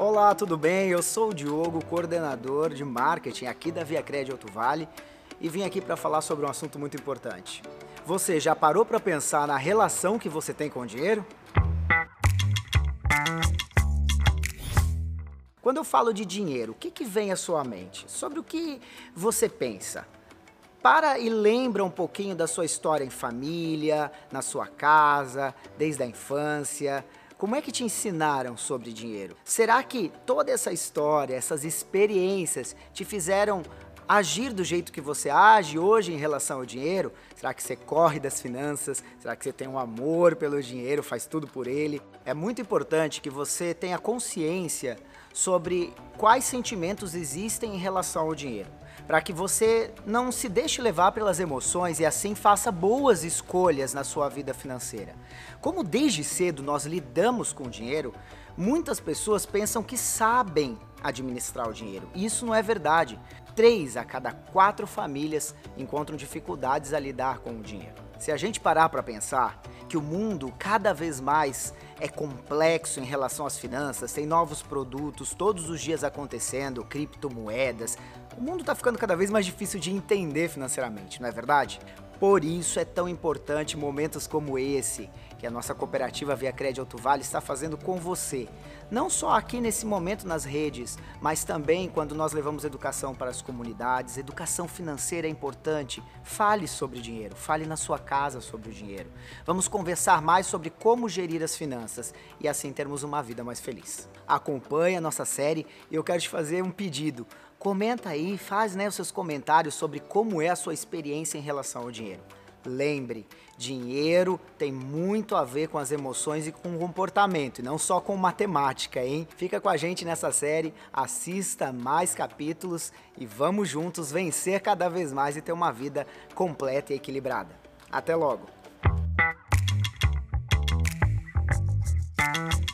Olá, tudo bem? Eu sou o Diogo, coordenador de marketing aqui da Via Cred Alto Vale e vim aqui para falar sobre um assunto muito importante. Você já parou para pensar na relação que você tem com o dinheiro? Quando eu falo de dinheiro, o que, que vem à sua mente? Sobre o que você pensa? Para e lembra um pouquinho da sua história em família, na sua casa, desde a infância. Como é que te ensinaram sobre dinheiro? Será que toda essa história, essas experiências te fizeram agir do jeito que você age hoje em relação ao dinheiro? Será que você corre das finanças? Será que você tem um amor pelo dinheiro, faz tudo por ele? É muito importante que você tenha consciência sobre quais sentimentos existem em relação ao dinheiro, para que você não se deixe levar pelas emoções e assim faça boas escolhas na sua vida financeira. Como desde cedo nós lidamos com o dinheiro, muitas pessoas pensam que sabem administrar o dinheiro. Isso não é verdade. Três a cada quatro famílias encontram dificuldades a lidar com o dinheiro. Se a gente parar para pensar que o mundo cada vez mais é complexo em relação às finanças, tem novos produtos todos os dias acontecendo, criptomoedas. O mundo está ficando cada vez mais difícil de entender financeiramente, não é verdade? Por isso é tão importante momentos como esse, que a nossa cooperativa Via Crédito Alto Vale está fazendo com você. Não só aqui nesse momento nas redes, mas também quando nós levamos educação para as comunidades. Educação financeira é importante. Fale sobre dinheiro, fale na sua casa sobre o dinheiro. Vamos conversar mais sobre como gerir as finanças e assim termos uma vida mais feliz. Acompanhe a nossa série e eu quero te fazer um pedido. Comenta aí, faz né, os seus comentários sobre como é a sua experiência em relação ao dinheiro. Lembre, dinheiro tem muito a ver com as emoções e com o comportamento, e não só com matemática, hein? Fica com a gente nessa série, assista mais capítulos e vamos juntos vencer cada vez mais e ter uma vida completa e equilibrada. Até logo! Thank you.